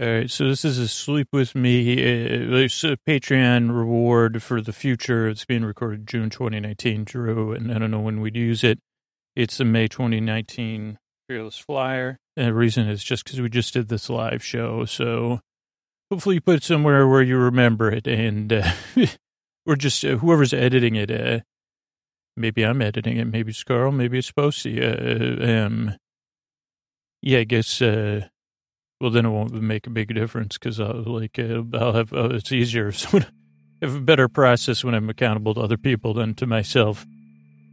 All right, so this is a sleep with me. Uh, it's a Patreon reward for the future. It's being recorded June 2019, Drew, and I don't know when we'd use it. It's a May 2019 Fearless Flyer. And the reason is just because we just did this live show. So hopefully you put it somewhere where you remember it, and uh, or just uh, whoever's editing it. Uh, maybe I'm editing it. Maybe it's Carl. Maybe it's Posty. Uh, um, yeah, I guess. Uh, well, then it won't make a big difference because I'll like uh, I'll have uh, it's easier. So I have a better process when I'm accountable to other people than to myself.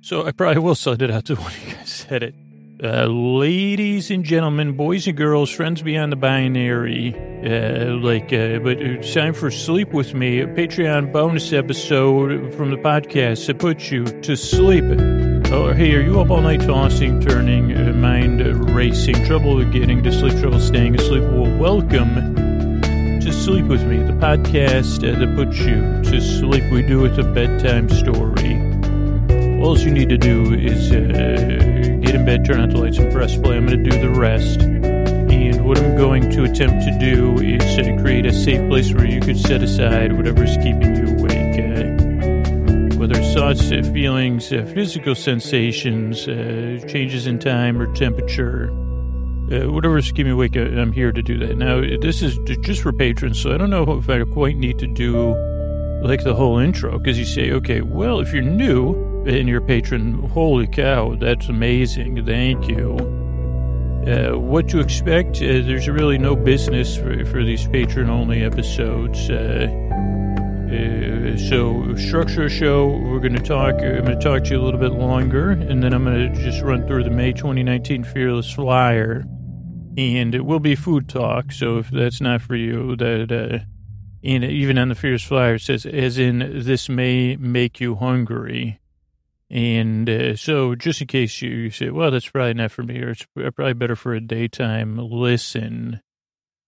So I probably will send it out to one of you guys said it. Uh, ladies and gentlemen, boys and girls, friends beyond the binary, uh, like, uh, but it's time for Sleep With Me, a Patreon bonus episode from the podcast that puts you to sleep. Oh, hey, are you up all night tossing, turning, uh, mind racing, trouble getting to sleep, trouble staying asleep? Well, welcome to Sleep With Me, the podcast uh, that puts you to sleep. We do it with a bedtime story. All you need to do is uh, get in bed, turn on the lights, and press play. I'm going to do the rest. And what I'm going to attempt to do is uh, create a safe place where you could set aside whatever's keeping you whether it's thoughts, uh, feelings, uh, physical sensations, uh, changes in time or temperature. Uh, whatever's keeping me awake, I'm here to do that. Now, this is just for patrons, so I don't know if I quite need to do like the whole intro because you say, okay, well, if you're new and you're a patron, holy cow, that's amazing. Thank you. Uh, what to expect? Uh, there's really no business for, for these patron only episodes. Uh, uh, so, structure show. We're going to talk. I'm going to talk to you a little bit longer, and then I'm going to just run through the May 2019 Fearless Flyer, and it will be food talk. So, if that's not for you, that uh, and even on the Fearless Flyer it says, as in this may make you hungry. And uh, so, just in case you, you say, well, that's probably not for me, or it's probably better for a daytime listen.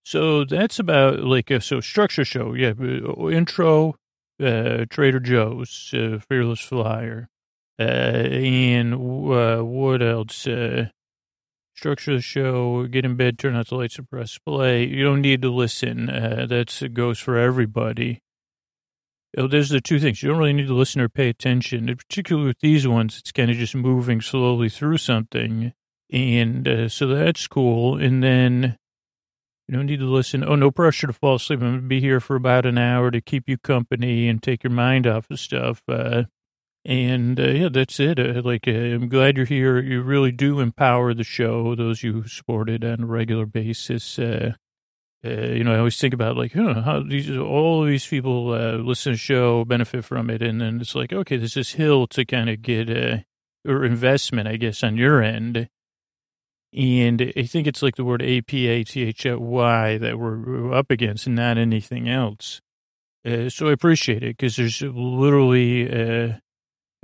So that's about like a so structure show. Yeah, uh, intro, uh, Trader Joe's, uh, Fearless Flyer, uh, and uh, what else? Uh, structure the show, get in bed, turn out the lights, and press play. You don't need to listen. Uh, that goes for everybody. Oh, there's the two things. You don't really need to listen or pay attention. And particularly with these ones, it's kind of just moving slowly through something. And uh, so that's cool. And then you don't need to listen. Oh, no pressure to fall asleep. I'm going to be here for about an hour to keep you company and take your mind off of stuff. Uh, and uh, yeah, that's it. Uh, like, uh, I'm glad you're here. You really do empower the show, those you who support it on a regular basis. Uh, uh, you know, I always think about like, how these all these people listen to the show, benefit from it, and then it's like, okay, there's this hill to kind of get or investment, I guess, on your end. And I think it's like the word A P A T H Y that we're up against, and not anything else. Uh, so I appreciate it because there's literally, uh,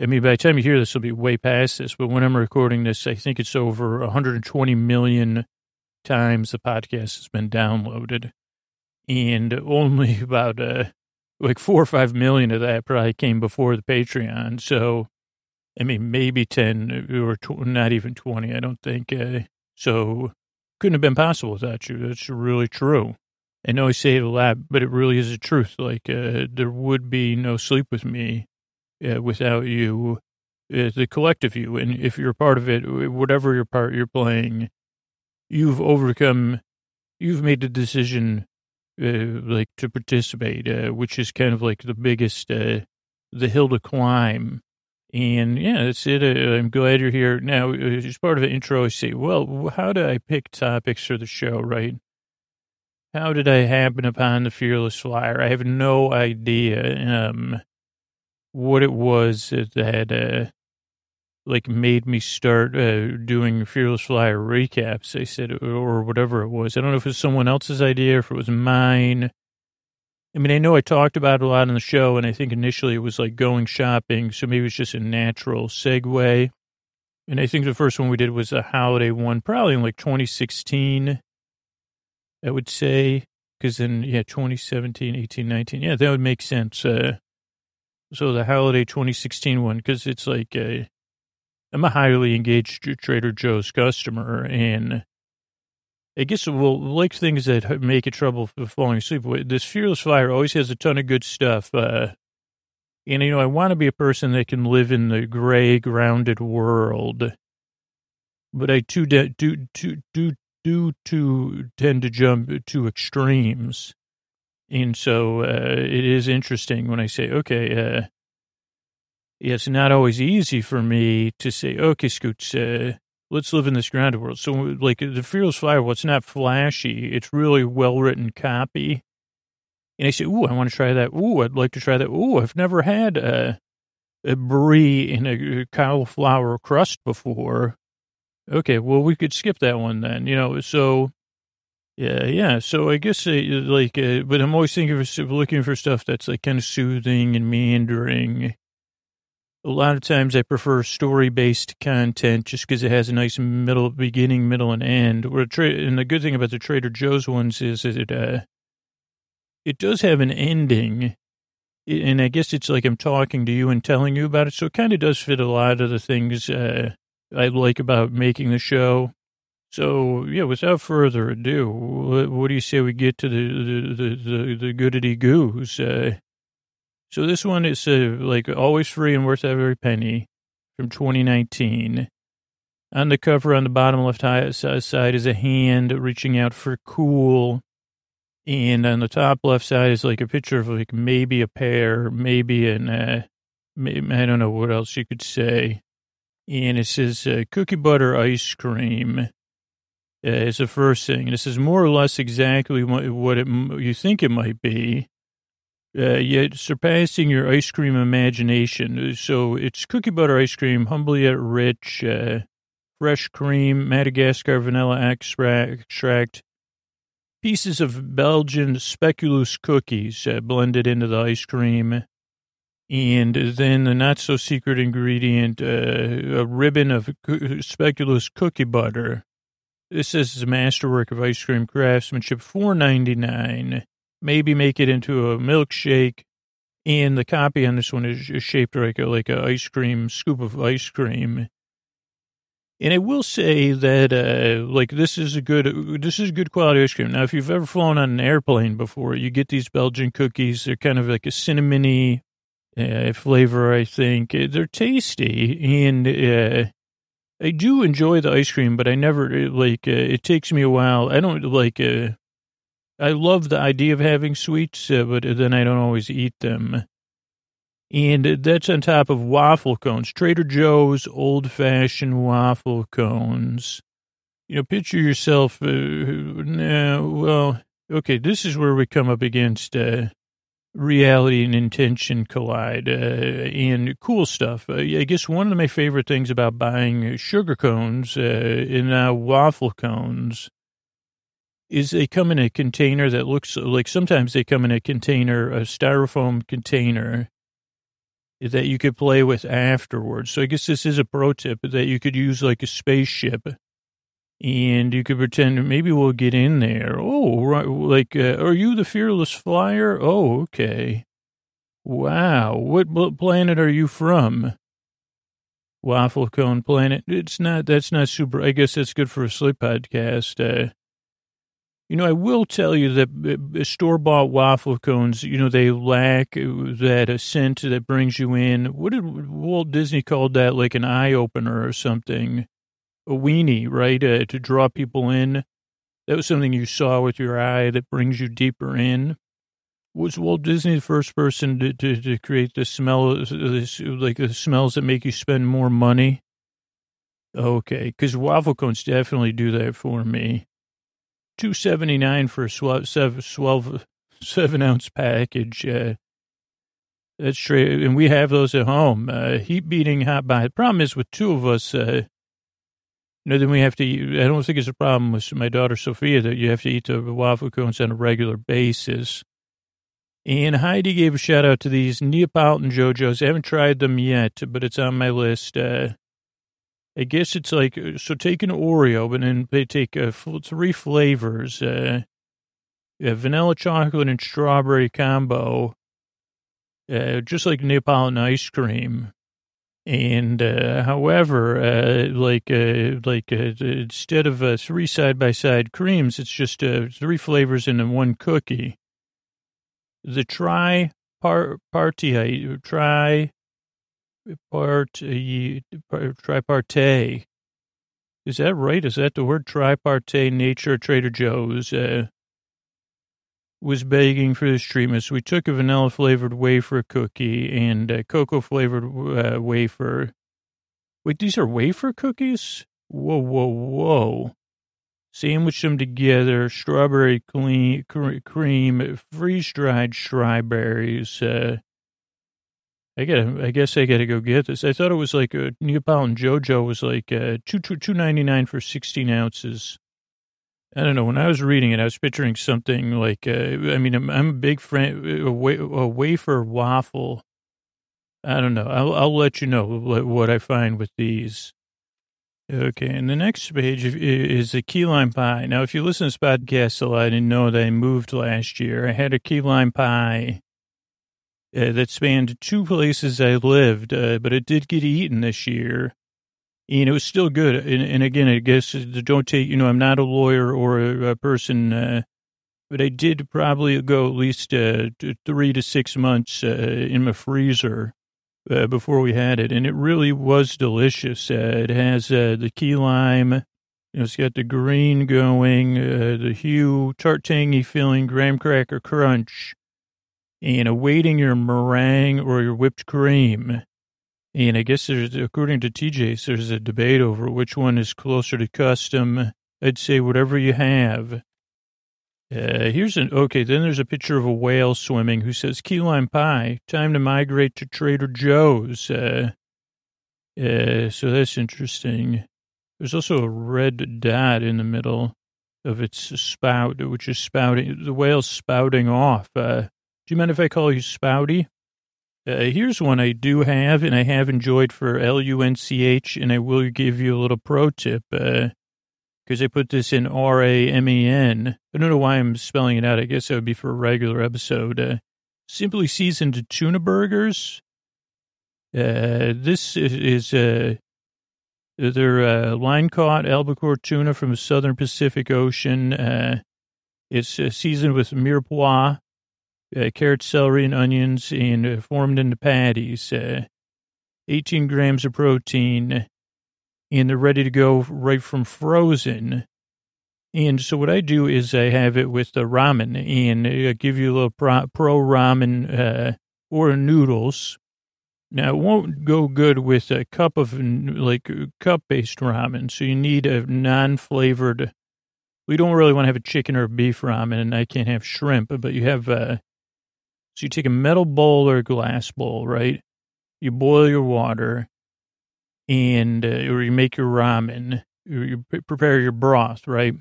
I mean, by the time you hear this, it'll be way past this. But when I'm recording this, I think it's over 120 million times the podcast has been downloaded, and only about uh, like four or five million of that probably came before the Patreon. So, I mean, maybe ten or tw- not even twenty. I don't think. Uh, so, couldn't have been possible without you. That's really true. I know I say it a lot, but it really is the truth. Like, uh, there would be no sleep with me uh, without you, uh, the collective you. And if you're a part of it, whatever your part you're playing, you've overcome, you've made the decision, uh, like to participate, uh, which is kind of like the biggest, uh, the hill to climb. And yeah, that's it. Uh, I'm glad you're here. Now, as part of the intro, I say, well, how do I pick topics for the show, right? How did I happen upon the Fearless Flyer? I have no idea um, what it was that uh, like made me start uh, doing Fearless Flyer recaps. I said, or whatever it was. I don't know if it was someone else's idea, or if it was mine. I mean, I know I talked about it a lot on the show, and I think initially it was like going shopping, so maybe it's just a natural segue. And I think the first one we did was a holiday one, probably in like 2016, I would say, because then, yeah, 2017, 18, 19, yeah, that would make sense. Uh, so the holiday 2016 one, because it's like, uh, I'm a highly engaged Trader Joe's customer, and I guess we'll like things that make it trouble for falling asleep. This Fearless Flyer always has a ton of good stuff. Uh, and, you know, I want to be a person that can live in the gray, grounded world. But I too do, do, do, do, do tend to jump to extremes. And so uh, it is interesting when I say, okay, uh, it's not always easy for me to say, okay, Scoots, uh, let's live in this grounded world. So, like, the Fearless Flyer, it's not flashy. It's really well written copy. And I say, ooh, I want to try that. Ooh, I'd like to try that. Ooh, I've never had a, a brie in a cauliflower crust before. Okay, well, we could skip that one then, you know, so. Yeah, yeah. So I guess uh, like, uh, but I'm always thinking of looking for stuff that's like kind of soothing and meandering a lot of times I prefer story-based content just because it has a nice middle, beginning, middle, and end. and the good thing about the Trader Joe's ones is that it, uh, it does have an ending. And I guess it's like I'm talking to you and telling you about it. So it kind of does fit a lot of the things uh, I like about making the show. So yeah, without further ado, what, what do you say we get to the the the, the, the goodity goos? Uh, so this one is uh, like always free and worth every penny from 2019. On the cover on the bottom left side is a hand reaching out for cool. And on the top left side is like a picture of like maybe a pear, maybe an, uh, maybe, I don't know what else you could say. And it says uh, cookie butter ice cream. Uh, is the first thing. And this is more or less exactly what, what it, you think it might be uh, yet surpassing your ice cream imagination. So it's cookie butter ice cream, humbly yet rich, uh, fresh cream, Madagascar vanilla extract, pieces of Belgian speculoos cookies uh, blended into the ice cream, and then the not so secret ingredient, uh, a ribbon of speculoos cookie butter. This is a masterwork of ice cream craftsmanship, four ninety nine maybe make it into a milkshake. And the copy on this one is shaped like a, like a ice cream, scoop of ice cream. And I will say that, uh, like, this is a good, this is good quality ice cream. Now, if you've ever flown on an airplane before, you get these Belgian cookies. They're kind of like a cinnamony uh, flavor, I think. They're tasty. And, uh, I do enjoy the ice cream, but I never, like, uh, it takes me a while. I don't, like, uh, I love the idea of having sweets, uh, but then I don't always eat them. And that's on top of waffle cones, Trader Joe's old fashioned waffle cones. You know, picture yourself, uh, well, okay, this is where we come up against uh, reality and intention collide uh, and cool stuff. Uh, I guess one of my favorite things about buying sugar cones and now waffle cones is they come in a container that looks like sometimes they come in a container, a styrofoam container that you could play with afterwards. So I guess this is a pro tip that you could use like a spaceship and you could pretend maybe we'll get in there. Oh, right. Like, uh, are you the fearless flyer? Oh, okay. Wow. What planet are you from? Waffle cone planet. It's not, that's not super. I guess that's good for a sleep podcast. Uh, you know, I will tell you that uh, store-bought waffle cones, you know, they lack uh, that scent that brings you in. What did Walt Disney call that? Like an eye opener or something, a weenie, right? Uh, to draw people in. That was something you saw with your eye that brings you deeper in. Was Walt Disney the first person to, to, to create the smell, this, like the smells that make you spend more money? Okay, because waffle cones definitely do that for me two seventy nine for a 12, 7 ounce package. Uh, that's true, and we have those at home. Uh, heat beating hot by The problem is with two of us. Uh, you know, then we have to. Eat, I don't think it's a problem with my daughter Sophia that you have to eat the waffle cones on a regular basis. And Heidi gave a shout out to these Neapolitan Joe-Joe's. I haven't tried them yet, but it's on my list. Uh, I guess it's like, uh, so take an Oreo, but then they take uh, three flavors, uh, vanilla chocolate and strawberry combo, uh, just like Neapolitan ice cream. And uh, however, uh, like like instead of three side by side creams, it's just three flavors in one cookie. The tri par party tri part tripartite. Is that right? Is that the word tripartite nature Trader Joe's? Uh, was begging for this treatment, so we took a vanilla flavored wafer cookie and a cocoa flavored uh, wafer. Wait, these are wafer cookies? Whoa, whoa, whoa. Sandwich them together, strawberry clean, cream, freeze dried strawberries. Uh, I gotta, I guess I gotta go get this. I thought it was like a Neapolitan Joe-Joe was like uh, two, two, two ninety nine for 16 ounces. I don't know. When I was reading it, I was picturing something like, uh, I mean, I'm, I'm a big fan, a, a wafer waffle. I don't know. I'll, I'll let you know what I find with these. Okay, and the next page is a key lime pie. Now, if you listen to this podcast a lot and know that I moved last year, I had a key lime pie uh, that spanned two places I lived, uh, but it did get eaten this year and it was still good. And, and again, I guess uh, don't take, you know, I'm not a lawyer or a, a person, uh, but I did probably go at least uh, three to six months uh, in my freezer before we had it. And it really was delicious. It has the key lime, you know, it's got the green going, the hue, tart tangy filling, graham cracker crunch, and awaiting your meringue or your whipped cream. And I guess there's, according to TJ, there's a debate over which one is closer to custom. I'd say whatever you have. Uh, here's an, okay, then there's a picture of a whale swimming who says, key lime pie, time to migrate to Trader Joe's. Uh, uh, so that's interesting. There's also a red dot in the middle of its spout, which is spouting, the whale's spouting off. Uh, do you mind if I call you Spouty? Uh, here's one I do have, and I have enjoyed for L-U-N-C-H, and I will give you a little pro tip, because uh, I put this in R-A-M-E-N. I don't know why I'm spelling it out. I guess that would be for a regular episode. Uh, simply seasoned tuna burgers. Uh, this is, uh, they're uh, line-caught albacore tuna from the southern Pacific Ocean. It's seasoned with mirepoix, uh, carrots, celery, and onions, and uh, formed into patties. Uh, 18 grams of protein, and they're ready to go right from frozen. And so what I do is I have it with the ramen, and I give you a little pro, pro ramen uh, or noodles. Now, it won't go good with a cup of like cup based ramen. So you need a non flavored. We don't really want to have a chicken or beef ramen, and I can't have shrimp, but you have uh, so you take a metal bowl or a glass bowl, right? You boil your water and, uh, or you make your ramen, you prepare your broth, right?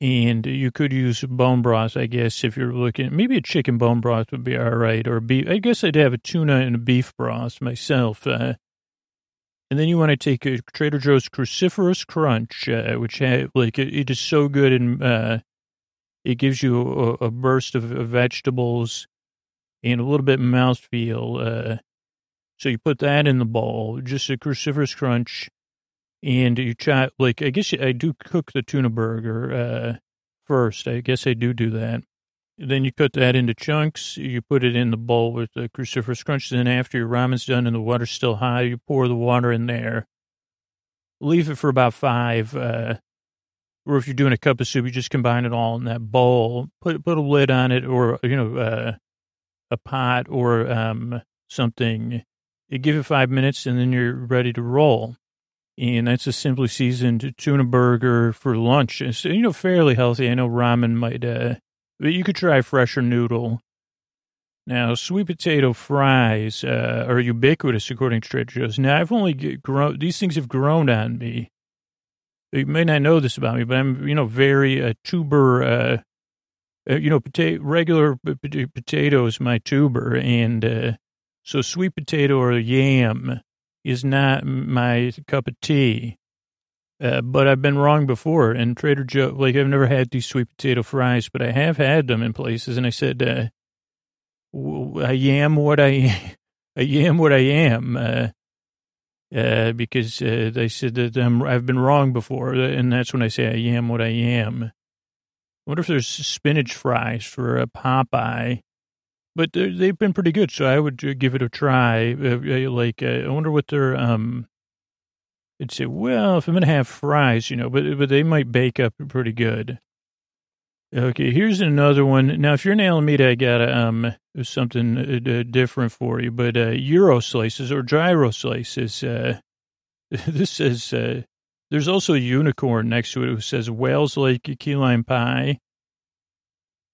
And you could use bone broth, I guess, if you're looking, maybe a chicken bone broth would be all right, or beef. I guess I'd have a tuna and a beef broth myself. Uh, and then you want to take a Trader Joe's Cruciferous Crunch, uh, which had, like it, it is so good and uh, it gives you a, a burst of, of, vegetables and a little bit mouthfeel. Uh, so you put that in the bowl, just a cruciferous crunch, and you chop, like, I guess I do cook the tuna burger uh, first. I guess I do do that. Then you cut that into chunks. You put it in the bowl with the cruciferous crunch. Then after your ramen's done and the water's still high, you pour the water in there. Leave it for about five. Uh, or if you're doing a cup of soup, you just combine it all in that bowl. Put put a lid on it, or you know, uh, a pot or um, something. You give it five minutes and then you're ready to roll. And that's a simply seasoned tuna burger for lunch. It's, you know, fairly healthy. I know ramen might, uh, but you could try fresher noodle. Now, sweet potato fries uh, are ubiquitous according to Trader Joe's. Now, I've only grown, these things have grown on me. You may not know this about me, but I'm, you know, very uh, tuber uh, uh, you know, potato, regular potato is my tuber, and uh, so sweet potato or yam is not my cup of tea. Uh, but I've been wrong before. And Trader Joe, like I've never had these sweet potato fries, but I have had them in places. And I said, uh, I am what I, I am what I am. Uh, uh, because uh, they said that I'm, I've been wrong before, and that's when I say I am what I am. Wonder if there's spinach fries for a Popeye, but they've been pretty good, so I would give it a try. Uh, uh like, uh, I wonder what their um. It'd say, well, if I'm gonna have fries, you know, but but they might bake up pretty good. Okay, here's another one. Now, if you're in Alameda, I got um something uh, different for you, but uh, Euro slices or gyro slices. Uh, this is uh, there's also a unicorn next to it who says Wales Lake key lime pie,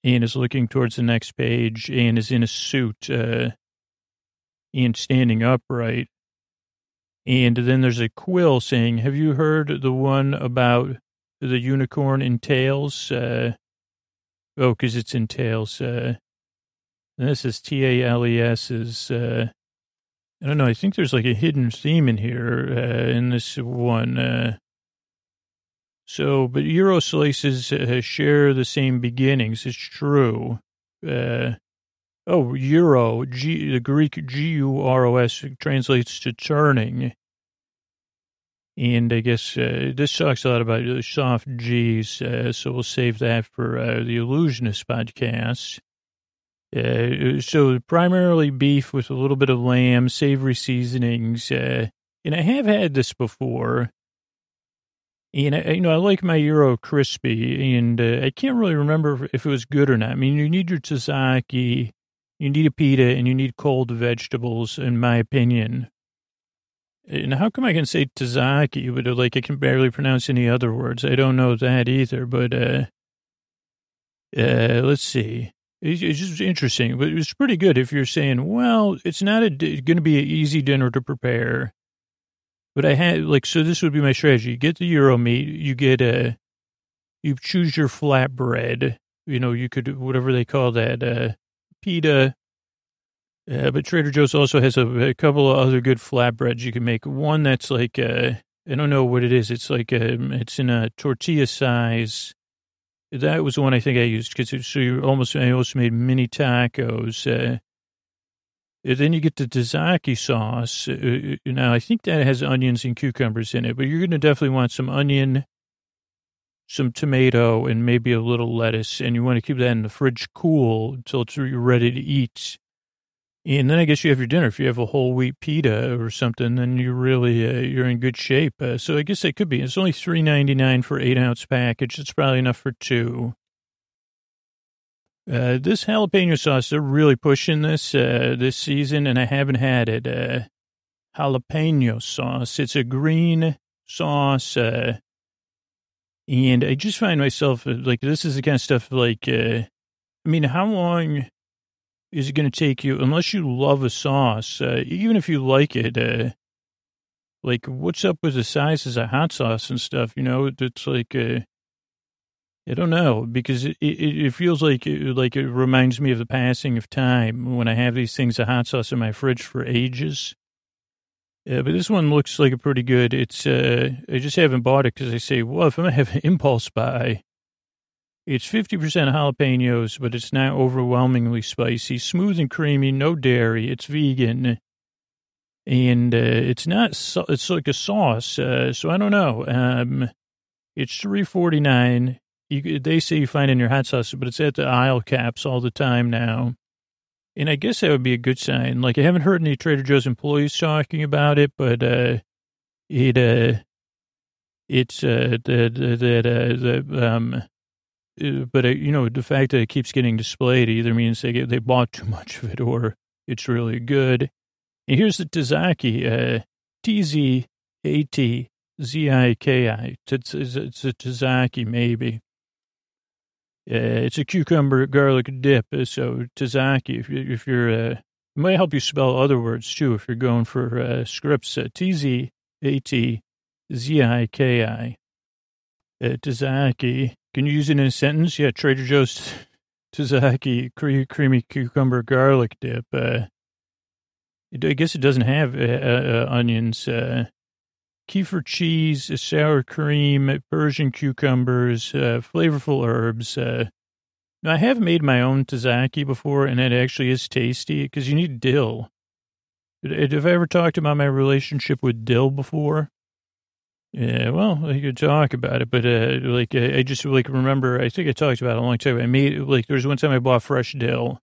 and is looking towards the next page and is in a suit uh, and standing upright. And then there's a quill saying, "Have you heard the one about the unicorn in Tails?" Uh, Oh, because it's in Tails. Uh, this is T A L E S. Is uh, I don't know. I think there's like a hidden theme in here uh, in this one. Uh, so, but Euro slices uh, share the same beginnings. It's true. Uh, oh, Euro, G, the Greek G U R O S translates to turning. And I guess uh, this talks a lot about uh, soft G's, uh, so we'll save that for uh, the Illusionist podcast. Uh, so primarily beef with a little bit of lamb, savory seasonings, uh, and I have had this before. And I, you know, I like my Euro crispy, and I can't really remember if it was good or not. I mean, you need your tzatziki, you need a pita, and you need cold vegetables, in my opinion. And how come I can say Tazaki, but like I can barely pronounce any other words? I don't know that either, but uh, uh, let's see. It's, it's just interesting, but it's pretty good if you're saying, well, it's not going to be an easy dinner to prepare. But I had like, so this would be my strategy. You get the Euro meat, you get a, you choose your flatbread, you know, you could, whatever they call that, uh, pita, uh, but Trader Joe's also has a, a, couple of other good flatbreads you can make. One that's like, uh, I don't know what it is. It's like, a, um, it's in a tortilla size. That was the one I think I used because so you almost, I almost made mini tacos. Uh, then you get the tzatziki sauce. Uh, uh, now, I think that has onions and cucumbers in it, but you're going to definitely want some onion, some tomato, and maybe a little lettuce. And you want to keep that in the fridge cool until it's ready to eat. And then I guess you have your dinner. If you have a whole wheat pita or something, then you're really uh, you're in good shape. Uh, so I guess it could be. It's only three ninety nine for eight ounce package. It's probably enough for two. Uh, this jalapeno sauce, they're really pushing this uh, this season, and I haven't had it. Uh, jalapeno sauce. It's a green sauce, uh, and I just find myself like this is the kind of stuff like. I mean, how long? is it going to take you, unless you love a sauce, uh, even if you like it, uh, like what's up with the sizes of hot sauce and stuff, you know, it's like, uh, I don't know, because it, it, it feels like, it, like it reminds me of the passing of time when I have these things of hot sauce in my fridge for ages. Uh, but this one looks like a pretty good. It's, uh, I just haven't bought it because I say, well, if I'm to have an impulse buy, it's 50% jalapenos, but it's not overwhelmingly spicy. Smooth and creamy, no dairy. It's vegan. And uh, it's not, it's like a sauce. Uh, so I don't know. Um, it's three forty nine. They say you find in your hot sauce, but it's at the aisle caps all the time now. And I guess that would be a good sign. Like I haven't heard any Trader Joe's employees talking about it, but uh, it uh, it's uh, that that uh, the um uh, but uh, you know, the fact that it keeps getting displayed either means they get, they bought too much of it or it's really good. And here's the Tazaki, uh, T-Z-A-T-Z-I-K-I. It's, it's, it's a Tazaki, maybe. Uh, it's a cucumber garlic dip. Uh, so Tazaki, if, you, if you're, uh, it might help you spell other words too if you're going for uh, scripts. Uh, T-Z-A-T-Z-I-K-I. Uh, Tazaki. Can you use it in a sentence? Yeah, Trader Joe's Tazaki creamy cucumber garlic dip. Uh, I guess it doesn't have onions. Kefir cheese, sour cream, Persian cucumbers, uh, flavorful herbs. Uh, now, I have made my own tzatziki before, and it actually is tasty because you need dill. Have I ever talked about my relationship with dill before? Yeah, well, I could talk about it, but uh, like I just like remember. I think I talked about it a long time. I made like there was one time I bought fresh dill,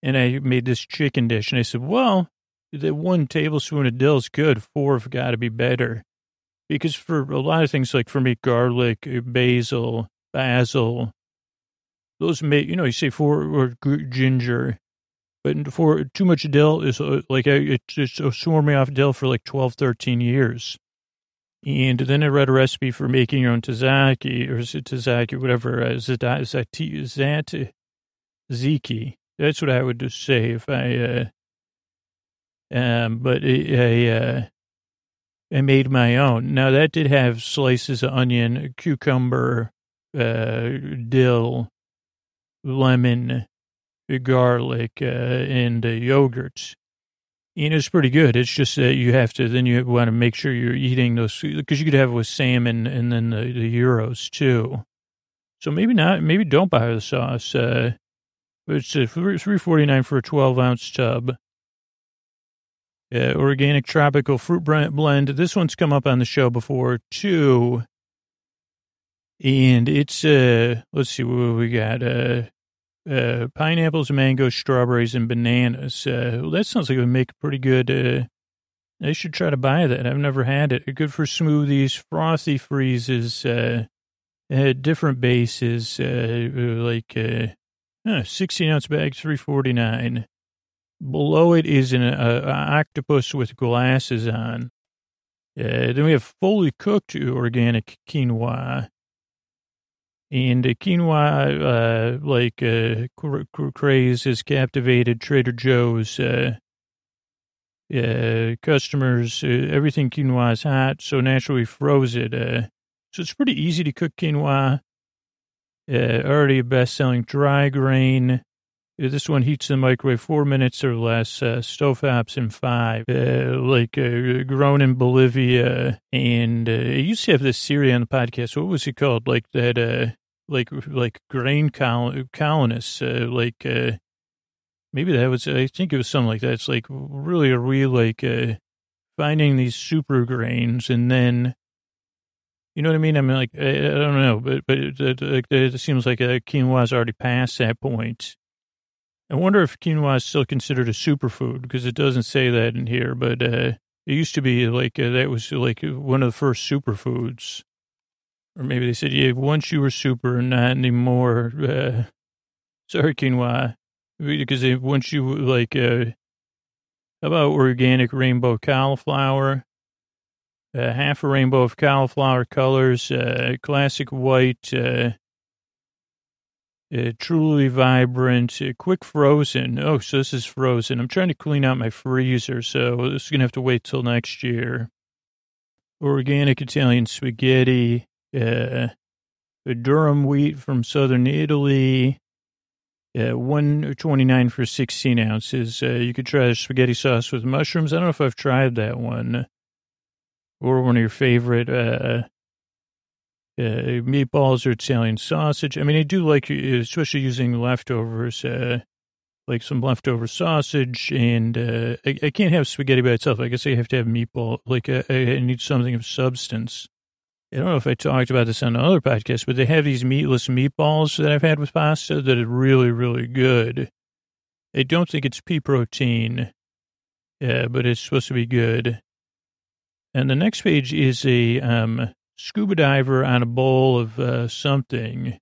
and I made this chicken dish, and I said, "Well, the one tablespoon of dill is good. Four have got to be better." Because for a lot of things, like for me, garlic, basil, basil, those may, you know, you say four or ginger, but for too much dill is uh, like, it just swore me off dill for like 12, 13 years. And then I read a recipe for making your own tzatziki or tzatziki, whatever, uh, zati, zat, ziki. That's what I would just say if I, uh, um, but I, uh, I made my own. Now that did have slices of onion, cucumber, uh, dill, lemon, garlic, uh, and uh, yogurt. And it's pretty good. It's just that you have to, then you want to make sure you're eating those, because you could have it with salmon and then the, the gyros too. So maybe not, maybe don't buy the sauce. Uh, it's three forty nine for a twelve ounce tub. Uh, organic tropical fruit blend. This one's come up on the show before too. And it's, uh, let's see what we got. Uh, uh, pineapples, mangoes, strawberries, and bananas. Uh, well, that sounds like it would make a pretty good. Uh, I should try to buy that. I've never had it. Good for smoothies, frothy freezes, uh, uh, different bases, uh, like uh, 16 ounce bag, 349. Below it is an uh, octopus with glasses on. Uh, then we have fully cooked organic quinoa. And uh, quinoa, uh, like uh, craze, has captivated Trader Joe's uh, uh, customers. Uh, everything quinoa is hot, so naturally froze it. So it's pretty easy to cook quinoa. Already a best-selling dry grain. This one heats in the microwave four minutes or less. Uh, in five. Uh, like uh, grown in Bolivia, and uh, I used to have this series on the podcast. What was it called? Like that? Uh, like like grain col- colonists. Uh, like uh, maybe that was. I think it was something like that. It's like really a real like uh, finding these super grains and then. You know what I mean? I mean, like I, I don't know, but but it, it, it seems like uh, quinoa's already past that point. I wonder if quinoa is still considered a superfood because it doesn't say that in here, but uh, it used to be like uh, that was like one of the first superfoods. Or maybe they said, yeah, once you were super, not anymore. Uh, sorry, quinoa. Because they, once you, like, uh, how about organic rainbow cauliflower? Uh, half a rainbow of cauliflower colors, uh, classic white, uh, uh, truly vibrant, uh, quick frozen. Oh, so this is frozen. I'm trying to clean out my freezer, so this is going to have to wait till next year. Organic Italian spaghetti, uh, durum wheat from southern Italy, uh, 129 for 16 ounces. Uh, you could try spaghetti sauce with mushrooms. I don't know if I've tried that one. Or one of your favorite uh, meatballs or Italian sausage. I mean, I do like, especially using leftovers, uh, like some leftover sausage. And uh, I, I, can't have spaghetti by itself. I guess I have to have meatball. Like, uh, I need something of substance. I don't know if I talked about this on another podcast, but they have these meatless meatballs that I've had with pasta that are really, really good. I don't think it's pea protein, uh, but it's supposed to be good. And the next page is a um, scuba diver on a bowl of uh, something,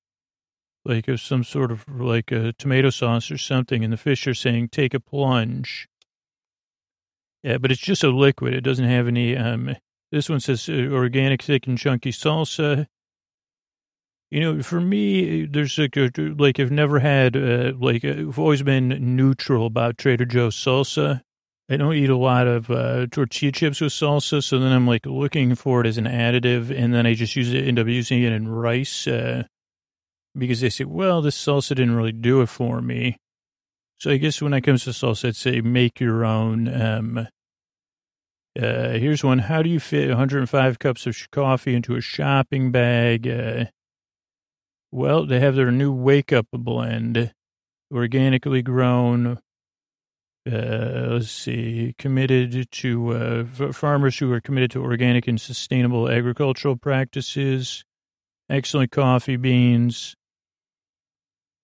like of some sort of like a tomato sauce or something, and the fish are saying, "Take a plunge." Yeah, but it's just a liquid. It doesn't have any um, this one says uh, organic, thick, and chunky salsa. You know, for me, there's like, like I've never had, uh, like, I've always been neutral about Trader Joe's salsa. I don't eat a lot of uh, tortilla chips with salsa, so then I'm like looking for it as an additive, and then I just use it, end up using it in rice uh, because they say, well, this salsa didn't really do it for me. So I guess when it comes to salsa, I'd say make your own. Um, uh, here's one. How do you fit 105 cups of coffee into a shopping bag? Uh, well, they have their new wake up blend, organically grown, let's see, committed to uh, farmers who are committed to organic and sustainable agricultural practices, excellent coffee beans.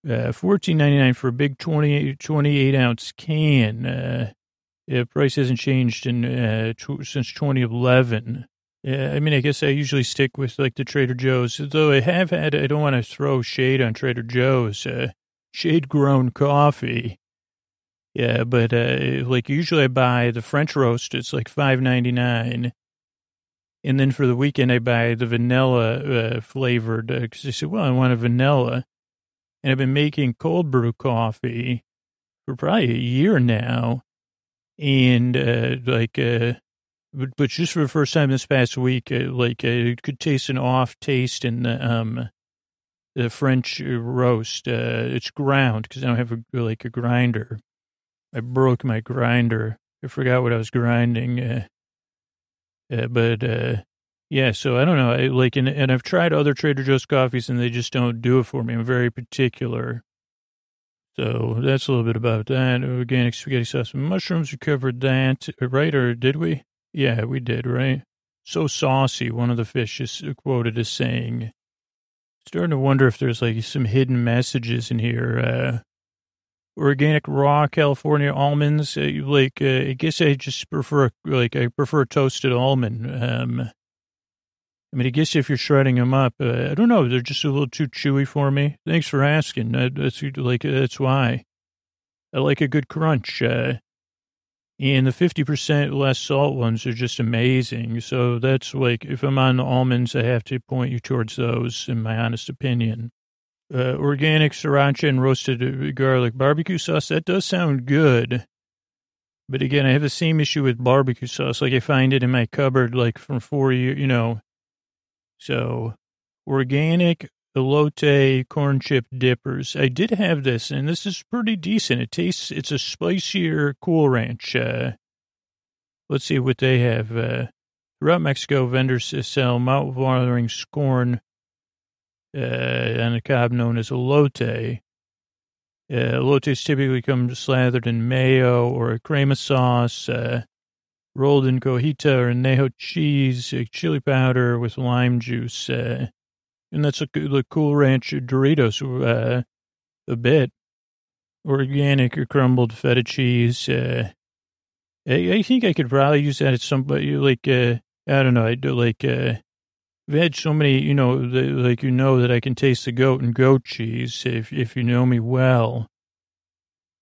Uh, fourteen ninety nine for a big 28, 28 ounce can. Uh, yeah, price hasn't changed in uh, t- since twenty eleven. Yeah, I mean, I guess I usually stick with like the Trader Joe's, though I have had. I don't want to throw shade on Trader Joe's. Uh, shade grown coffee yeah, but uh, like usually I buy the French roast. It's like five ninety nine, and then for the weekend I buy the vanilla uh, flavored. Because uh, I said, well, I want a vanilla, and I've been making cold brew coffee for probably a year now, and uh, like, uh, but, but just for the first time this past week, uh, like I could taste an off taste in the um the French roast. Uh, it's ground because I don't have a, like a grinder I broke my grinder. I forgot what I was grinding. Uh, uh, but, uh, yeah, so I don't know. I, like, and, and I've tried other Trader Joe's coffees and they just don't do it for me. I'm very particular. So that's a little bit about that. Organic spaghetti sauce and mushrooms. We covered that, right? Or did we? Yeah, we did, right? So saucy, one of the fish is quoted as saying. Starting to wonder if there's like some hidden messages in here. Uh, organic raw California almonds. Uh, like, uh, I guess I just prefer, like, I prefer toasted almond. Um, I mean, I guess if you're shredding them up, uh, I don't know, they're just a little too chewy for me. Thanks for asking. That's like, that's why. I like a good crunch. And the 50% less salt ones are just amazing. So that's like, if I'm on the almonds, I have to point you towards those, in my honest opinion uh, organic sriracha and roasted garlic barbecue sauce. That does sound good. But again, I have the same issue with barbecue sauce. Like I find it in my cupboard, like from four years, you know. So organic elote corn chip dippers. I did have this, and this is pretty decent. It tastes, it's a spicier Cool Ranch. Uh, let's see what they have. Uh, throughout Mexico, vendors sell mouth-watering scorn uh, and a cob known as elote. Uh, elotes typically come slathered in mayo or a crema sauce, uh, rolled in cojita or añejo cheese, chili powder with lime juice. Uh, and that's a, the Cool Ranch Doritos uh, a bit. Organic or crumbled feta cheese. Uh, I, I, think I could probably use that at some, like, uh, I don't know, I do like, uh, I've had so many, you know, like you know that I can taste the goat and goat cheese if if you know me well.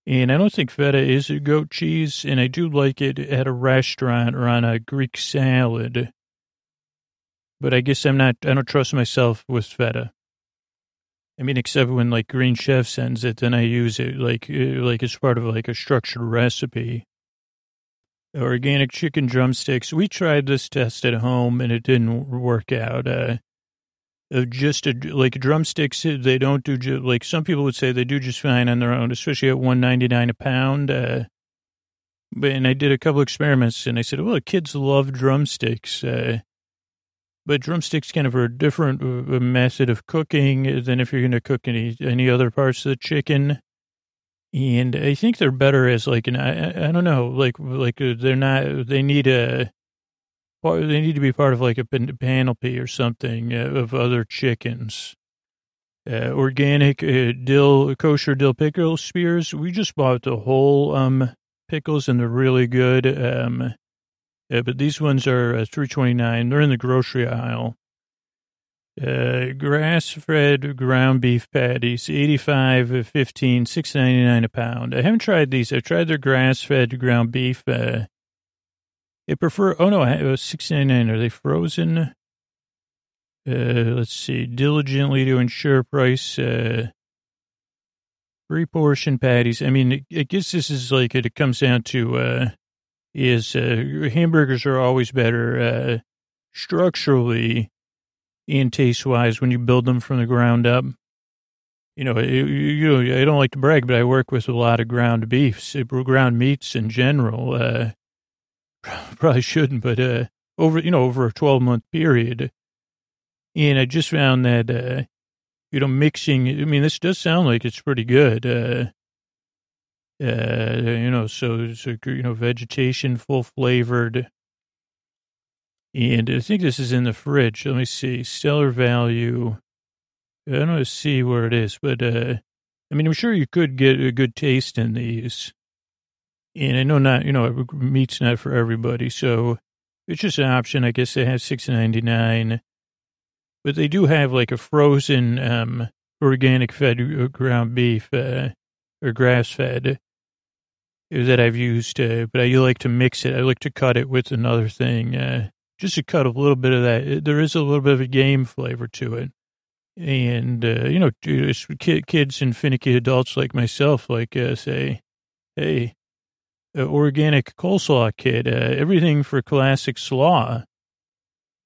And I don't think feta is a goat cheese, and I do like it at a restaurant or on a Greek salad. But I guess I'm not, I don't trust myself with feta. I mean, except when like Green Chef sends it, then I use it like, uh, like it's part of like a structured recipe organic chicken drumsticks. We tried this test at home and it didn't work out. Uh, just a, like drumsticks, they don't do like some people would say they do just fine on their own, especially at one ninety nine a pound. Uh, but and I did a couple experiments and I said, well, kids love drumsticks. Uh, but drumsticks kind of are a different uh, method of cooking than if you're going to cook any any other parts of the chicken and I think they're better as like an I, I don't know like like uh, they're not they need a they need to be part of like a panoply or something uh, of other chickens. Uh, organic uh, dill kosher dill pickle spears. We just bought the whole um pickles and they're really good. Um, uh, but these ones are uh, three twenty nine. They're in the grocery aisle. Uh, grass-fed ground beef patties, 85, 15, 6.99 a pound. I haven't tried these. I've tried their grass-fed ground beef. Uh, I prefer, oh no, it was 6.99. Are they frozen? Uh, let's see. Diligently to ensure price, uh, three portion patties. I mean, I guess this is like, it comes down to, uh, is, uh, hamburgers are always better, uh, structurally and taste wise when you build them from the ground up. You know, you, you, I don't like to brag, but I work with a lot of ground beefs, ground meats in general. Uh, probably shouldn't, but uh, over you know over a twelve month period, and I just found that uh, you know mixing. I mean, this does sound like it's pretty good. Uh, Uh, you know, so it's a, you know, vegetation, full flavored. And I think this is in the fridge. Let me see. Stellar value. I don't know see where it is, but uh, I mean, I'm sure you could get a good taste in these. And I know not, you know, meat's not for everybody, so it's just an option. I guess they have six ninety nine, but they do have like a frozen um, organic fed uh, ground beef uh, or grass fed that I've used. Uh, but I like to mix it. I like to cut it with another thing, uh, just to cut a little bit of that. There is a little bit of a game flavor to it, and uh, you know, kids and finicky adults like myself like uh, say, "Hey." Uh, organic coleslaw kit, uh, everything for classic slaw.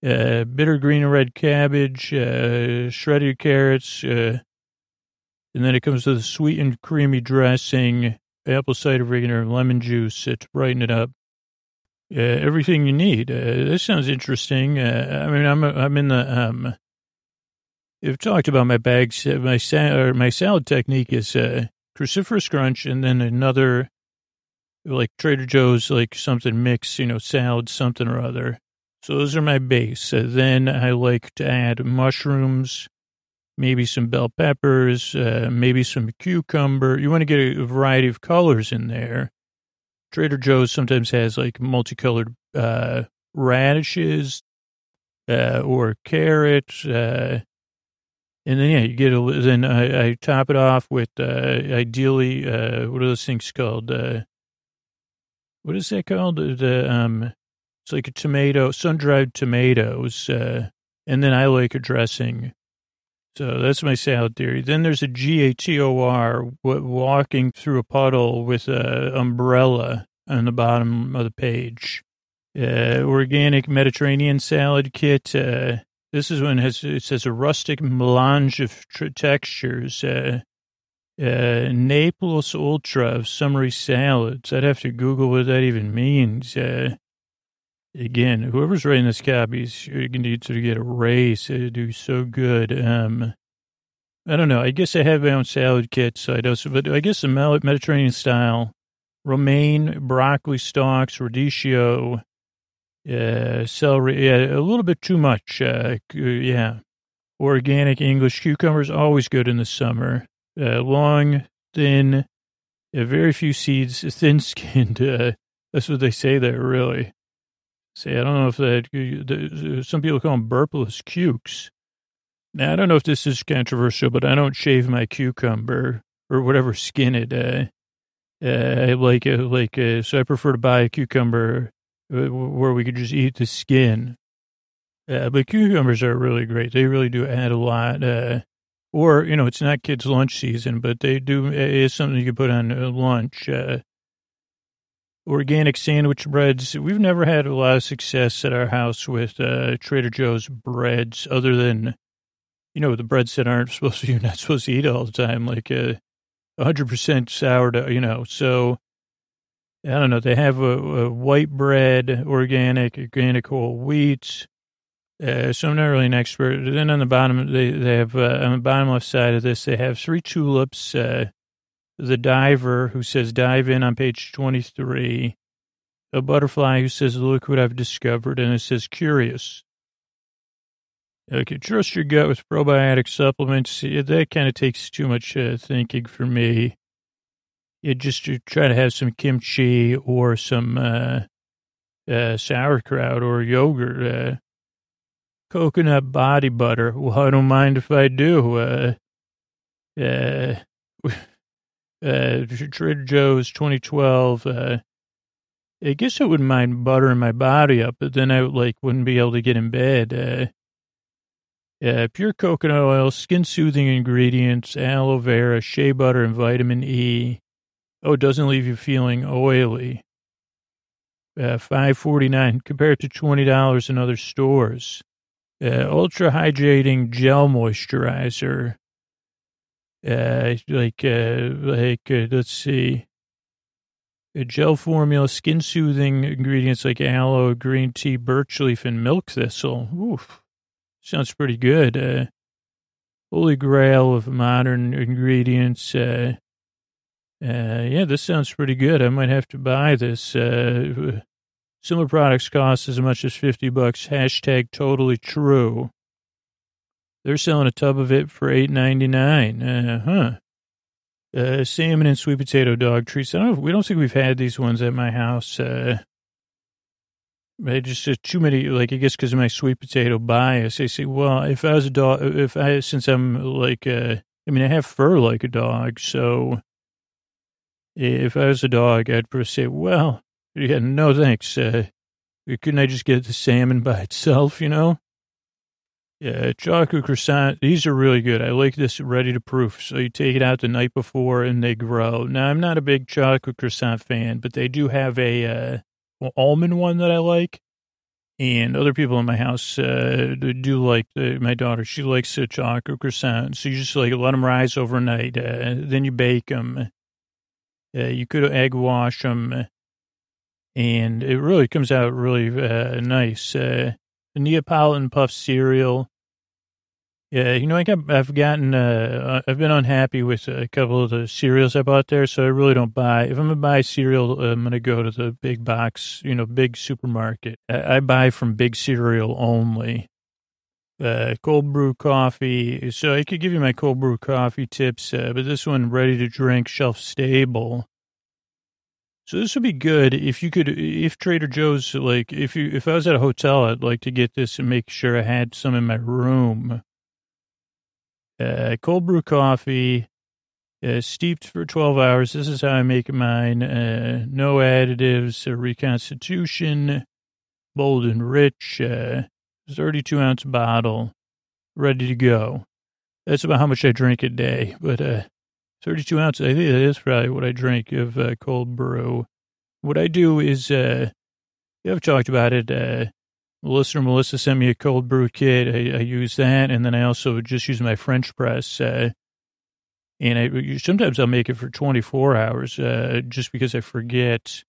Uh, bitter green and red cabbage, uh, shredded carrots, and then it comes with a sweet and creamy dressing, apple cider vinegar, lemon juice to brighten it up. Everything you need. this sounds interesting. I mean, I'm I'm in the um. I've talked about my bags. My sa- my salad technique is cruciferous crunch, and then another like Trader Joe's, like something mix, you know, salad, something or other. So those are my base. Uh, then I like to add mushrooms, maybe some bell peppers, uh, maybe some cucumber. You want to get a variety of colors in there. Trader Joe's sometimes has like multicolored uh, radishes uh, or carrots. Uh, and then, yeah, you get a, then I, I top it off with uh, ideally, uh, what are those things called? Uh, what is that called? The um, it's like a tomato, sun dried tomatoes, uh, and then I like a dressing. So that's my salad theory. Then there's a G A T O R walking through a puddle with a umbrella on the bottom of the page. Uh, organic Mediterranean salad kit. Uh, this is one has, it says a rustic melange of tr- textures. Uh, uh, ne plus ultra of summery salads. I'd have to Google what that even means. Uh, again, whoever's writing this copy is going to to get a raise. It do so good. Um, I don't know. I guess I have my own salad kit, so I don't. But I guess the Mediterranean style, romaine, broccoli stalks, radicchio, uh, celery. Yeah, a little bit too much. Uh, yeah, organic English cucumbers always good in the summer uh, long, thin, uh, very few seeds, thin skinned. Uh, that's what they say there, really. Say, I don't know if that, some people call them burpless cukes. Now, I don't know if this is controversial, but I don't shave my cucumber or whatever skin it. Uh, uh, like, uh, like, uh, so I prefer to buy a cucumber uh, where we could just eat the skin. Uh, but cucumbers are really great. They really do add a lot. Uh, or, you know, it's not kids' lunch season, but they do, it is something you can put on lunch. Uh, organic sandwich breads. We've never had a lot of success at our house with uh, Trader Joe's breads, other than, you know, the breads that aren't supposed to, you're not supposed to eat all the time, like uh, a 100% sourdough, you know. So, I don't know. They have a, a white bread, organic, organic whole wheat, uh, so I'm not really an expert. Then on the bottom, they, they have, uh, on the bottom left side of this, they have three tulips. Uh, the diver who says dive in on page 23. A butterfly who says, look what I've discovered. And it says curious. Okay, trust your gut with probiotic supplements. That kind of takes too much uh, thinking for me. You just try to have some kimchi or some uh, uh, sauerkraut or yogurt uh, coconut body butter. Well, I don't mind if I do. Uh, Trader Joe's 2012. Uh, I guess I wouldn't mind buttering my body up, but then I like wouldn't be able to get in bed. Uh, uh, pure coconut oil, skin soothing ingredients, aloe vera, shea butter, and vitamin E. Oh, it doesn't leave you feeling oily. Uh, five forty nine compared to twenty dollars in other stores uh, ultra hydrating gel moisturizer. Uh, like, uh, like, uh, let's see, a gel formula, skin soothing ingredients like aloe, green tea, birch leaf, and milk thistle. Oof, sounds pretty good. Uh, holy grail of modern ingredients. Uh, Uh, yeah, this sounds pretty good. I might have to buy this. Uh, similar products cost as much as 50 bucks. Hashtag totally true. They're selling a tub of it for eight ninety nine. Uh huh. Uh, salmon and sweet potato dog treats. I don't. We don't think we've had these ones at my house. Uh, just too many. Like I guess because of my sweet potato bias, I say, well, if I was a dog, if I since I'm like, uh, I mean, I have fur like a dog, so if I was a dog, I'd say, well, yeah, no thanks. Uh, couldn't I just get the salmon by itself, you know? Yeah, chocolate croissant. These are really good. I like this ready to proof. So you take it out the night before and they grow. Now, I'm not a big chocolate croissant fan, but they do have a uh, almond one that I like. And other people in my house uh, do like uh, my daughter. She likes a chocolate croissant. So you just like let them rise overnight. Uh, then you bake them. Uh, you could egg wash them, and it really comes out really uh, nice. Uh, Neapolitan puff cereal. Yeah, you know, I got, I've gotten, uh, I've been unhappy with a couple of the cereals I bought there, so I really don't buy. If I'm gonna buy cereal, I'm gonna go to the big box, you know, big supermarket. I, I buy from big cereal only uh, cold brew coffee. So I could give you my cold brew coffee tips, uh, but this one ready to drink, shelf stable. So this would be good if you could, if Trader Joe's, like, if you, if I was at a hotel, I'd like to get this and make sure I had some in my room. Uh, cold brew coffee, uh, steeped for 12 hours. This is how I make mine. Uh, no additives, reconstitution, bold and rich. Uh, 32 ounce bottle, ready to go. That's about how much I drink a day, but uh, 32 ounces, I think that is probably what I drink of uh, cold brew. What I do is, I've talked about it. Listener Melissa sent me a cold brew kit. I, I use that, and then I also just use my French press. Uh, and I sometimes I'll make it for 24 hours, uh, just because I forget.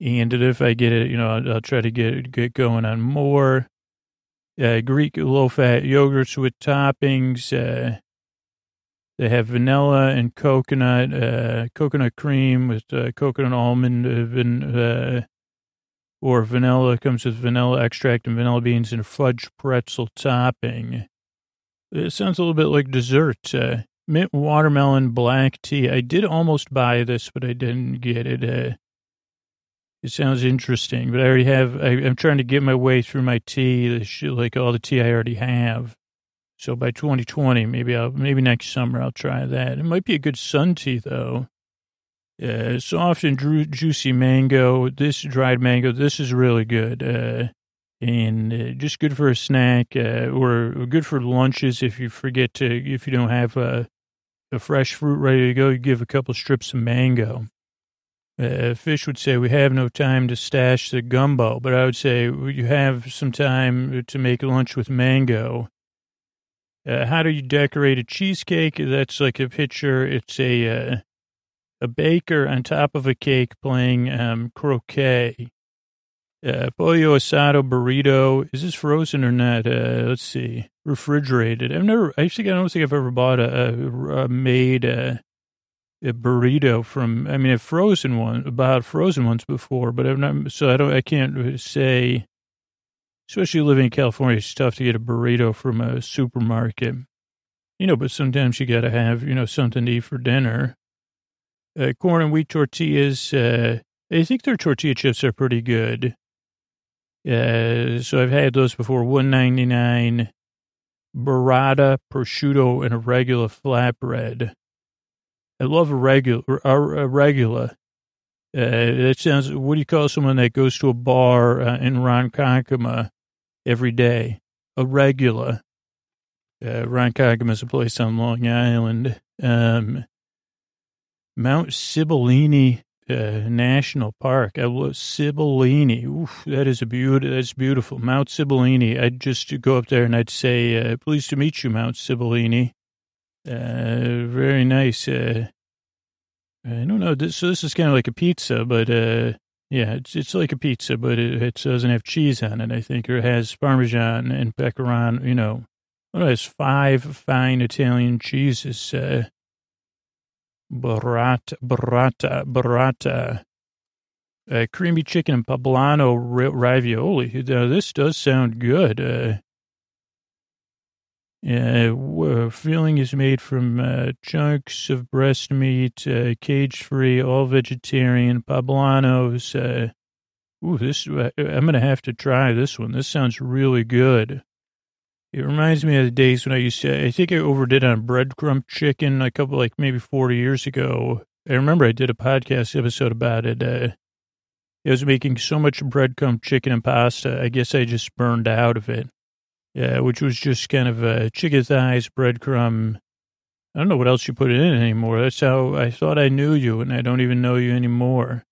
And if I get it, you know, I'll, I'll try to get get going on more uh, Greek low-fat yogurts with toppings. Uh, they have vanilla and coconut, uh, coconut cream with uh, coconut almond, uh, van, or vanilla comes with vanilla extract and vanilla beans and fudge pretzel topping. It sounds a little bit like dessert. Uh, mint watermelon black tea. I did almost buy this, but I didn't get it. Uh. It sounds interesting, but I already have, I, am trying to get my way through my tea, like all the tea I already have. So by 2020, maybe I'll, maybe next summer I'll try that. It might be a good sun tea though. Uh, soft and ju- juicy mango. This dried mango, this is really good. Uh, and uh, just good for a snack, uh, or good for lunches if you forget to, if you don't have a, a fresh fruit ready to go, you give a couple strips of mango. Uh, Phish would say, we have no time to stash the gumbo, but I would say you have some time to make lunch with mango. Uh, how do you decorate a cheesecake? That's like a picture. It's a, uh, a baker on top of a cake playing um, croquet. Uh, pollo asado burrito. Is this frozen or not? Uh, let's see. Refrigerated. I've never, actually, I don't think I've ever bought a, a, a made, uh, a burrito from, I mean, a frozen one, about frozen ones before, but I've not, so I don't, I can't say, especially living in California, it's tough to get a burrito from a supermarket, you know, but sometimes you got to have, you know, something to eat for dinner. Uh, corn and wheat tortillas, uh, I think their tortilla chips are pretty good. Uh, so I've had those before, one ninety nine, burrata, prosciutto, and a regular flatbread. I love a regular, a, regular. Uh, that sounds, what do you call someone that goes to a bar uh, in Ronkonkoma every day? A regular. Uh, Ronkonkoma is a place on Long Island. Um, Mount Sibillini uh, National Park. I love Sibillini. Oof, that is a beauty. That's beautiful. Mount Sibillini. I'd just go up there and I'd say, uh, pleased to meet you, Mount Sibillini. Uh, very nice. Uh, I don't know. This, so this is kind of like a pizza, but uh, yeah, it's it's like a pizza, but it, it doesn't have cheese on it. I think, or it has Parmesan and pecorino. You know, it has five fine Italian cheeses. Uh, burrata, burrata, burrata. Uh, creamy chicken and poblano ravioli. Uh, this does sound good. Uh, uh, filling is made from uh, chunks of breast meat, uh, cage-free, all vegetarian poblanos. Uh, ooh, this uh, I'm gonna have to try this one. This sounds really good. It reminds me of the days when I used to. I think I overdid on breadcrumb chicken a couple, like maybe 40 years ago. I remember I did a podcast episode about it. Uh, I was making so much breadcrumb chicken and pasta. I guess I just burned out of it. Yeah, which was just kind of uh, chicken thighs, breadcrumb. I don't know what else you put in anymore. That's how I thought I knew you, and I don't even know you anymore.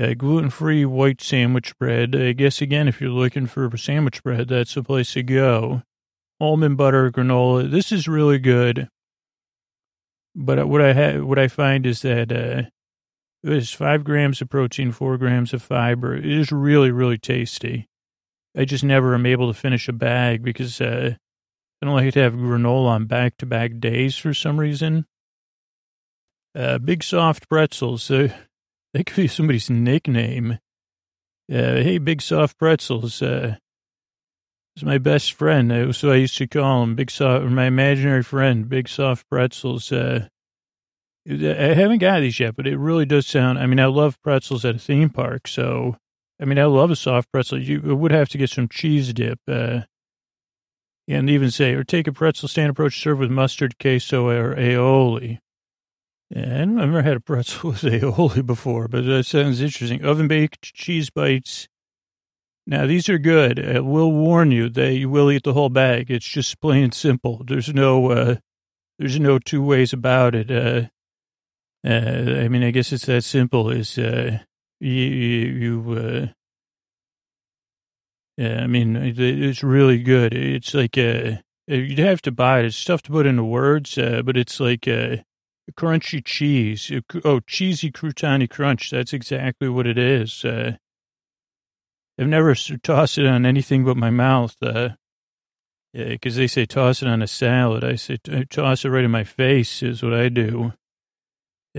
Uh, gluten-free white sandwich bread. I guess again, if you're looking for sandwich bread, that's the place to go. Almond butter granola. This is really good. But what I ha- what I find is that uh, it's five grams of protein, four grams of fiber. It is really, really tasty. I just never am able to finish a bag because uh, I don't like to have granola on back to back days for some reason. Uh, big soft pretzels. Uh, that could be somebody's nickname. Uh, hey, big soft pretzels. Uh, it's my best friend. Was I used to call him. Big soft, my imaginary friend, big soft pretzels. Uh, I haven't got these yet, but it really does sound. I mean, I love pretzels at a theme park, so I mean, I love a soft pretzel. You would have to get some cheese dip. Uh, and even say, or take a pretzel stand approach, serve with mustard, queso, or aioli. And I've never had a pretzel with aioli before, but that sounds interesting. Oven baked cheese bites. Now, these are good. I will warn you, they you will eat the whole bag. It's just plain and simple. There's no, uh, there's no two ways about it. Uh, uh, I mean, I guess it's that simple. Is uh, you, you uh, yeah, I mean, it's really good. It's like, uh, you'd have to buy it. It's tough to put into words, uh, but it's like, uh, crunchy cheese. Oh, cheesy croutony crunch. That's exactly what it is. Uh, I've never tossed it on anything but my mouth. Uh, yeah, because they say toss it on a salad. I say toss it right in my face is what I do.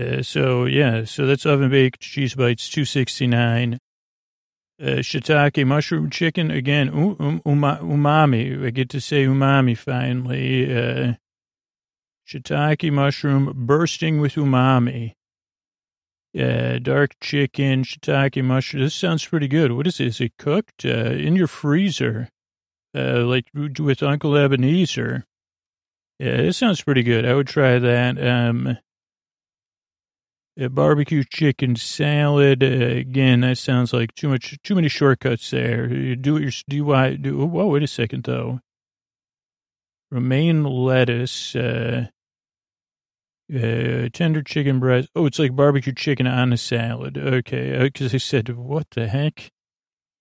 Uh, so yeah, so that's oven baked cheese bites, two sixty nine. Uh, shiitake mushroom chicken again, um, um, umami. I get to say umami finally. Uh, shiitake mushroom bursting with umami. Uh, dark chicken, shiitake mushroom. This sounds pretty good. What is it? Is it cooked uh, in your freezer, uh, like with Uncle Ebenezer? Yeah, this sounds pretty good. I would try that. Um, a barbecue chicken salad. Uh, again, that sounds like too much, too many shortcuts there. You do your, do I do, whoa, wait a second though. Romaine lettuce, uh, uh, tender chicken breast. Oh, it's like barbecue chicken on a salad. Okay. Because uh, I said, what the heck?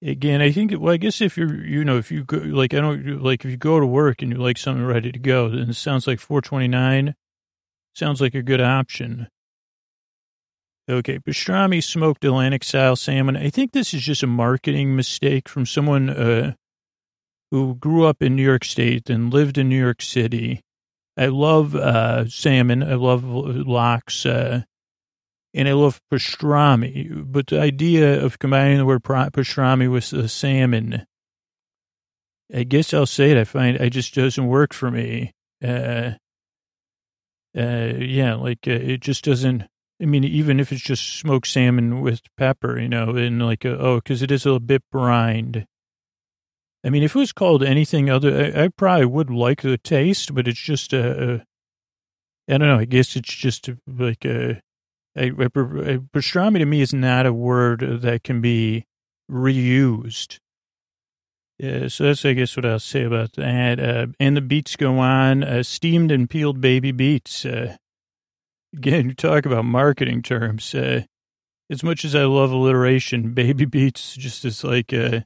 Again, I think, well, I guess if you're, you know, if you go, like, I don't, like, if you go to work and you like something ready to go, then it sounds like 429 sounds like a good option. Okay, pastrami smoked Atlantic style salmon. I think this is just a marketing mistake from someone uh, who grew up in New York State and lived in New York City. I love uh, salmon. I love lox, uh, and I love pastrami. But the idea of combining the word pastrami with the salmon, I guess I'll say it. I find it just doesn't work for me. Uh, uh, yeah, like uh, it just doesn't I mean, even if it's just smoked salmon with pepper, you know, and like, a, oh, because it is a bit brined. I mean, if it was called anything other, I, I probably would like the taste, but it's just a, a I don't know. I guess it's just like a, a, a, a pastrami to me is not a word that can be reused. Yeah, so that's, I guess, what I'll say about that. Uh, and the beets go on, uh, steamed and peeled baby beets. Uh, Again, you talk about marketing terms. Uh, as much as I love alliteration, baby beets just is like, uh,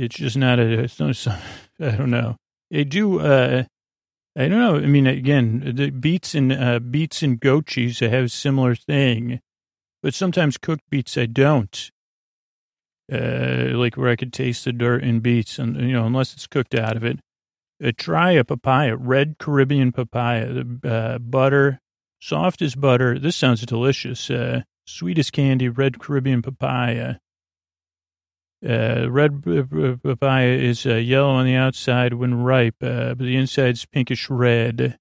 it's just not a, it's not I don't know. They do, uh, I don't know. I mean, again, the beets and, uh, beets and goat cheese, I have a similar thing, but sometimes cooked beets I don't. Uh, like where I could taste the dirt in beets and, you know, unless it's cooked out of it. Uh, try a papaya, red Caribbean papaya, uh, butter, soft as butter. This sounds delicious. Uh, sweet as candy, red Caribbean papaya. Uh, red papaya is uh, yellow on the outside when ripe, uh, but the inside's pinkish red.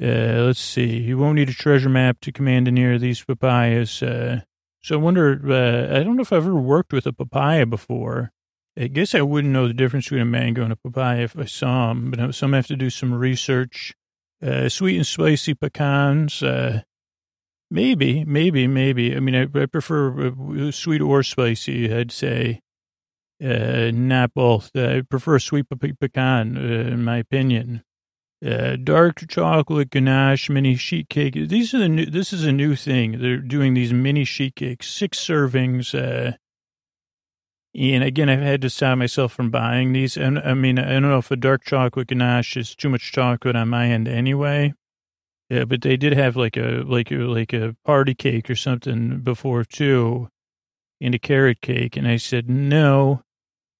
Uh, let's see. You won't need a treasure map to commandeer these papayas. Uh, so I wonder, uh, I don't know if I've ever worked with a papaya before. I guess I wouldn't know the difference between a mango and a papaya if I saw them, but some have to do some research. sweet and spicy pecans. Maybe, maybe, maybe. I mean, I, I prefer uh, sweet or spicy, I'd say. Uh, not both. Uh, I prefer sweet pe- pecan, uh, in my opinion. Uh, dark chocolate ganache mini sheet cake. These are the new, this is a new thing. They're doing these mini sheet cakes, six servings. Uh, and again, I've had to stop myself from buying these. And I mean, I don't know if a dark chocolate ganache is too much chocolate on my end anyway. Yeah, but they did have like a like a like a party cake or something before too, and a carrot cake. And I said, no,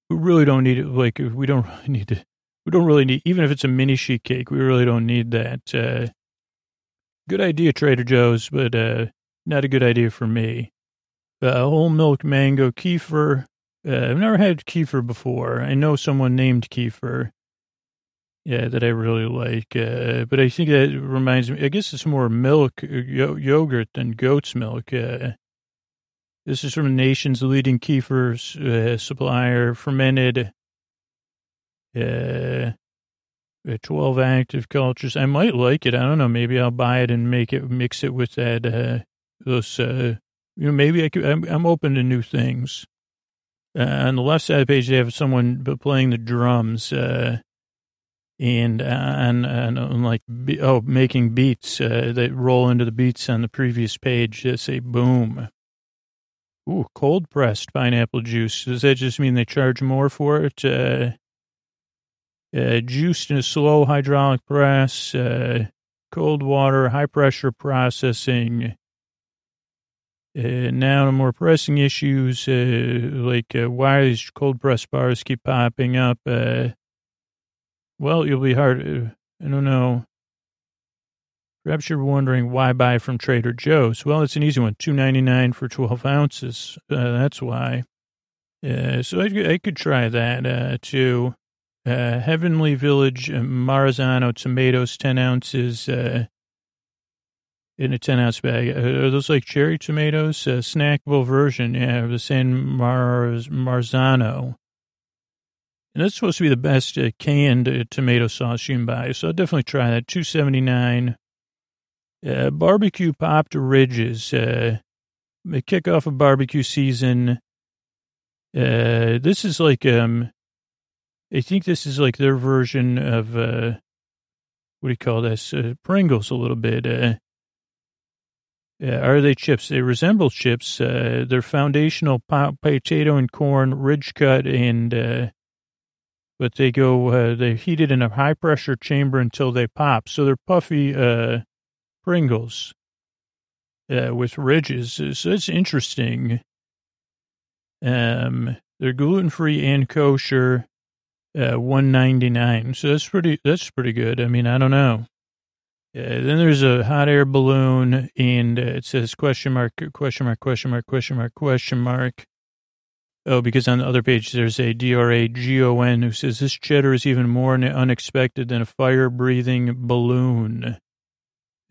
we really don't need it. Like we don't really need to. We don't really need even if it's a mini sheet cake. We really don't need that. Uh, good idea, Trader Joe's, but uh, not a good idea for me. Uh, whole milk mango kefir. Uh, I've never had kefir before. I know someone named kefir. Yeah, that I really like. Uh, but I think that reminds me, I guess it's more milk, uh, yogurt than goat's milk. Uh, this is from the nation's leading kefir uh, supplier, fermented, uh, 12 active cultures. I might like it. I don't know. Maybe I'll buy it and make it, mix it with that, uh, those, uh, you know, maybe I could, I'm, I'm open to new things. Uh, on the left side of the page, they have someone playing the drums. Uh, and and and like oh making beats uh, that roll into the beats on the previous page that say boom. Ooh, cold pressed pineapple juice. Does that just mean they charge more for it? Uh, uh, juiced in a slow hydraulic press, uh, cold water, high pressure processing. Uh, now, more pressing issues uh, like uh, why these cold press bars keep popping up. Uh, well, you'll be hard. Uh, I don't know. Perhaps you're wondering why buy from Trader Joe's. Well, it's an easy one. Two ninety nine for twelve ounces. Uh, that's why. Uh, so I, I, could try that uh, too. Uh, Heavenly Village uh, Marzano tomatoes, ten ounces uh, in a ten ounce bag. are those like cherry tomatoes? snackable version, yeah, the San Marz Marzano. And that's supposed to be the best uh, canned uh, tomato sauce you can buy. So I'll definitely try that. Two seventy nine. Uh, barbecue popped ridges. Uh, kick off of barbecue season. Uh, this is like um, I think this is like their version of uh, what do you call this? Uh, Pringles a little bit. Uh, uh, are they chips? They resemble chips. Uh, they're foundational potato and corn, ridge cut, and uh, but they go, uh, they're heated in a high pressure chamber until they pop. So they're puffy, uh, Pringles, uh, with ridges. So it's interesting. Um, they're gluten free and kosher, uh, 199. So that's pretty, that's pretty good. I mean, I don't know. Uh, then there's a hot air balloon and uh, it says question mark, question mark, question mark, question mark, question mark. Oh, because on the other page there's a D-R-A-G-O-N who says this cheddar is even more unexpected than a fire-breathing balloon.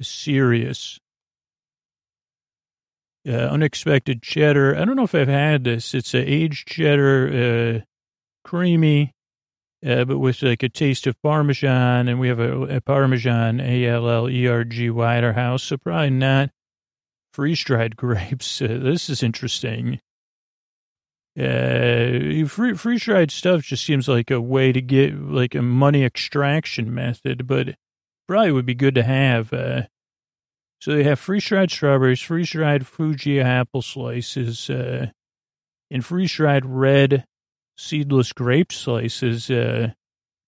Serious. Uh, unexpected cheddar. I don't know if I've had this. It's a aged cheddar, uh, creamy, uh, but with like a taste of Parmesan. And we have a, a Parmesan, A-L-L-E-R-G-Y at our house. So probably not freeze-dried grapes. Uh, this is interesting. Uh, free free dried stuff just seems like a way to get like a money extraction method, but probably would be good to have. Uh, so they have freeze dried strawberries, freeze dried Fuji apple slices, uh, and freeze dried red seedless grape slices. Uh,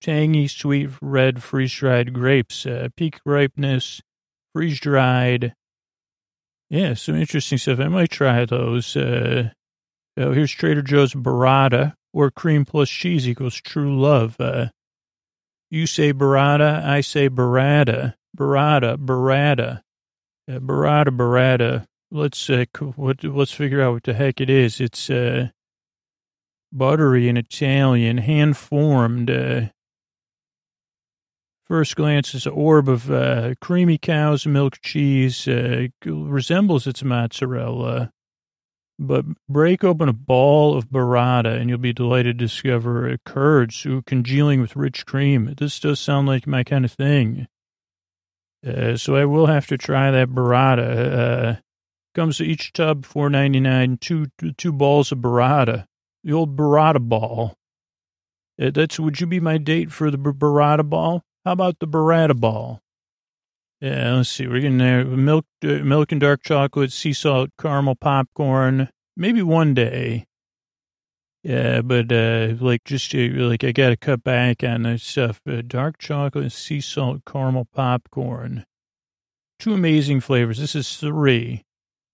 tangy, sweet red freeze dried grapes, uh, peak ripeness, freeze dried. Yeah, some interesting stuff. I might try those. Uh, Oh, here's Trader Joe's burrata, where cream plus cheese equals true love. Uh, you say burrata, I say burrata. burrata, burrata, uh, burrata, burrata. Let's uh, what, let's figure out what the heck it is. It's uh, buttery in Italian, hand formed. Uh, first glance, it's an orb of uh, creamy cow's milk cheese. Uh, resembles its mozzarella. But break open a ball of burrata and you'll be delighted to discover a curd so congealing with rich cream. This does sound like my kind of thing. Uh, so I will have to try that burrata. Uh, comes to each tub, four ninety nine. Two two balls of burrata, the old burrata ball. Uh, that's would you be my date for the burrata ball? How about the burrata ball? Yeah, let's see. We're getting there. Milk, uh, milk and dark chocolate, sea salt, caramel popcorn. Maybe one day. Yeah, but uh, like just uh, like I got to cut back on that stuff. Uh, dark chocolate, sea salt, caramel popcorn. Two amazing flavors. This is three.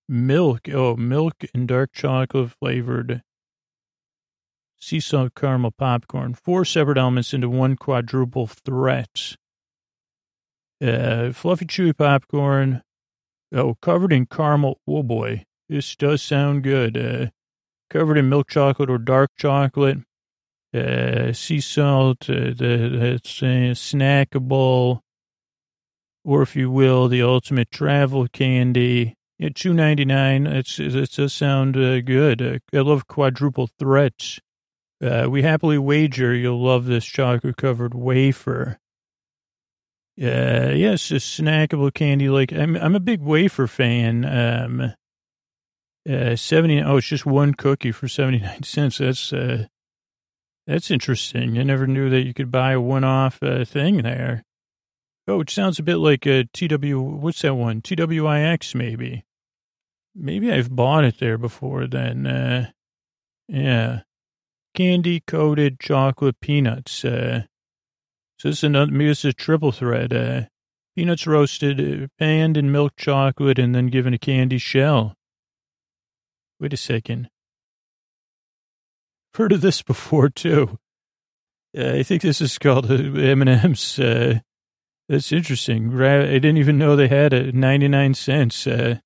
Milk. Oh, milk and dark chocolate flavored sea salt caramel popcorn. Four separate elements into one quadruple threat. Uh, fluffy chewy popcorn. Oh, covered in caramel. Oh boy, this does sound good. Uh, covered in milk chocolate or dark chocolate. Uh, sea salt. Uh, the, it's uh, snackable, or if you will, the ultimate travel candy. Yeah, two ninety nine. It's it does sound uh, good. Uh, I love quadruple threats. Uh, we happily wager you'll love this chocolate covered wafer. Uh, yes, a snackable candy. Like I'm, I'm a big wafer fan. Um, uh, seventy. Oh, it's just one cookie for seventy nine cents. That's uh, that's interesting. I never knew that you could buy a one off uh, thing there. Oh, it sounds a bit like a TW. What's that one? TWIX maybe. Maybe I've bought it there before. Then, uh, yeah, candy coated chocolate peanuts. Uh, so this is another, maybe this is a triple thread. Uh, peanuts roasted, uh, panned in milk chocolate, and then given a candy shell. Wait a second. Heard of this before too. Uh, I think this is called uh, M&M's. Uh, that's interesting. I didn't even know they had a 99 cents. Uh,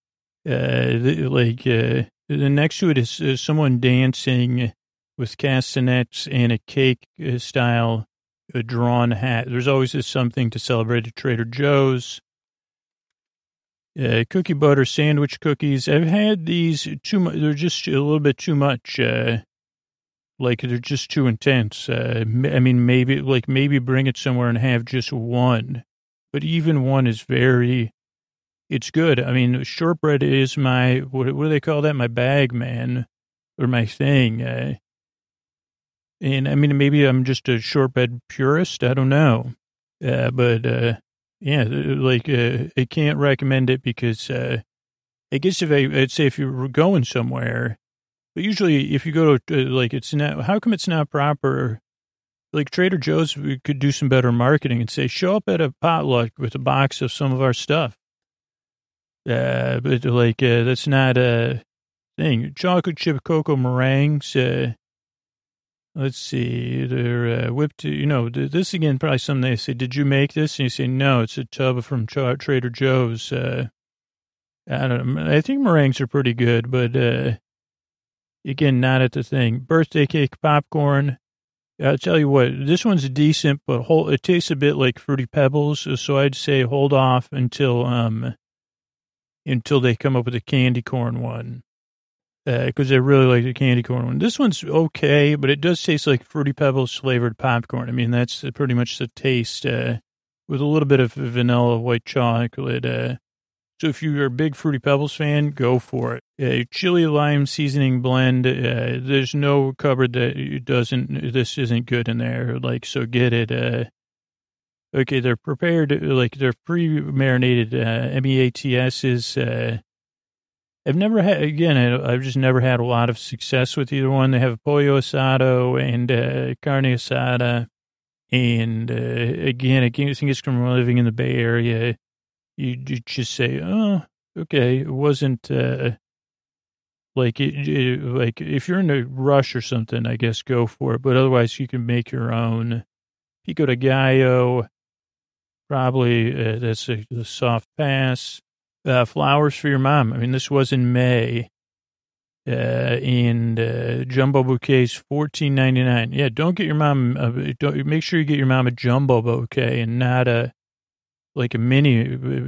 uh, like, the next to it is someone dancing with castanets and a cake style a drawn hat. There's always something to celebrate at Trader Joe's. Uh, cookie butter sandwich cookies. I've had these too much. They're just a little bit too much. Uh, like they're just too intense. Uh, I mean, maybe like maybe bring it somewhere and have just one, but even one is very. It's good. I mean, shortbread is my what, what do they call that? My bag, man, or my thing. Uh, and I mean, maybe I'm just a shortbread purist. I don't know. Uh, but, uh, yeah, like, uh, I can't recommend it because, uh, I guess if I, I'd say if you're going somewhere, but usually if you go to, uh, like, it's not, how come it's not proper? Like Trader Joe's we could do some better marketing and say, show up at a potluck with a box of some of our stuff. Uh, but like, uh, that's not a thing. Chocolate chip cocoa meringues, uh, Let's see. They're uh, whipped. You know, this again, probably something they say, Did you make this? And you say, No, it's a tub from Trader Joe's. Uh, I don't know. I think meringues are pretty good, but uh, again, not at the thing. Birthday cake popcorn. I'll tell you what, this one's decent, but whole, it tastes a bit like Fruity Pebbles. So I'd say hold off until um until they come up with a candy corn one because uh, I really like the candy corn one. This one's okay, but it does taste like Fruity Pebbles flavored popcorn. I mean, that's pretty much the taste uh, with a little bit of vanilla white chocolate. Uh, so if you're a big Fruity Pebbles fan, go for it. A chili lime seasoning blend. Uh, there's no cupboard that doesn't. This isn't good in there. Like so, get it. Uh, okay, they're prepared. Like they're pre-marinated uh, MEATSs. I've never had, again, I've just never had a lot of success with either one. They have pollo asado and uh, carne asada. And uh, again, I think it's from living in the Bay Area. You, you just say, oh, okay, it wasn't uh, like, it, it, like if you're in a rush or something, I guess go for it. But otherwise, you can make your own pico de gallo Probably uh, that's a, the soft pass. Uh, flowers for your mom. I mean, this was in May. Uh, and uh, jumbo bouquets fourteen ninety nine. Yeah, don't get your mom. A, don't make sure you get your mom a jumbo bouquet and not a like a mini,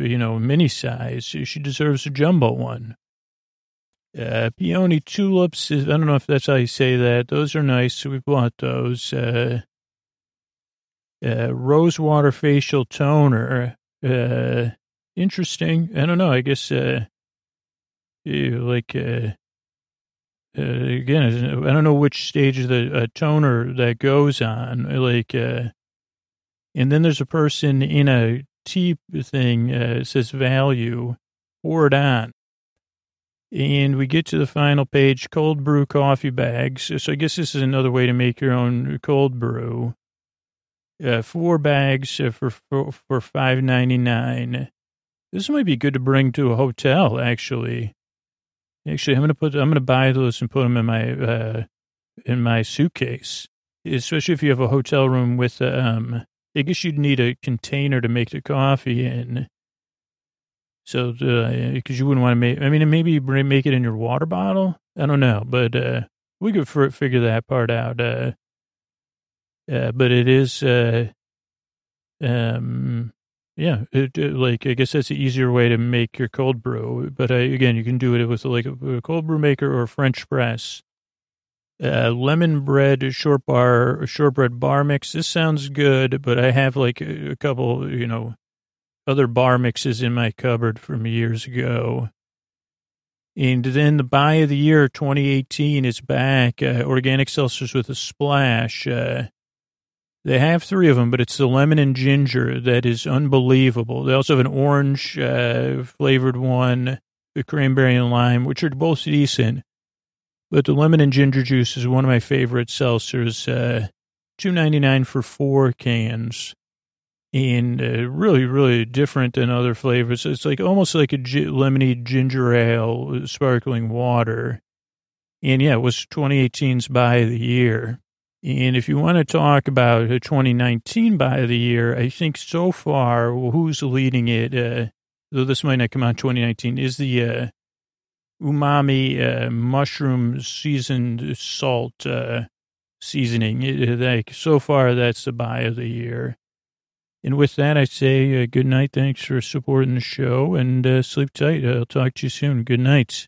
you know, mini size. She deserves a jumbo one. Uh, peony tulips. I don't know if that's how you say that. Those are nice. We bought those. Uh, uh, rosewater facial toner. Uh, interesting. I don't know. I guess, uh, like, uh, uh, again, I don't know which stage of the uh, toner that goes on. Like, uh, and then there's a person in a tea thing, uh, says value, pour it on. And we get to the final page, cold brew coffee bags. So I guess this is another way to make your own cold brew. Uh, four bags uh, for for, for five ninety nine. This might be good to bring to a hotel. Actually, actually, I'm gonna put I'm gonna buy those and put them in my uh, in my suitcase. Especially if you have a hotel room with um, I guess you'd need a container to make the coffee in. So, because uh, you wouldn't want to make, I mean, maybe make it in your water bottle. I don't know, but uh, we could f- figure that part out. Uh, uh, but it is, uh, um, yeah, it, it, like I guess that's the easier way to make your cold brew. But uh, again, you can do it with like a, a cold brew maker or French press. Uh, lemon bread short bar shortbread bar mix. This sounds good, but I have like a, a couple, you know, other bar mixes in my cupboard from years ago. And then the buy of the year 2018 is back. Uh, organic seltzers with a splash. Uh, they have three of them, but it's the lemon and ginger that is unbelievable. They also have an orange uh, flavored one, the cranberry and lime, which are both decent. But the lemon and ginger juice is one of my favorite seltzers. Uh, Two ninety nine for four cans and uh, really, really different than other flavors. It's like almost like a lemony ginger ale, sparkling water. And yeah, it was 2018's buy of the year. And if you want to talk about a 2019 buy of the year, I think so far, who's leading it, uh, though this might not come out 2019, is the uh, umami uh, mushroom seasoned salt uh, seasoning. It, like so far, that's the buy of the year. And with that, I say uh, good night. Thanks for supporting the show and uh, sleep tight. I'll talk to you soon. Good night.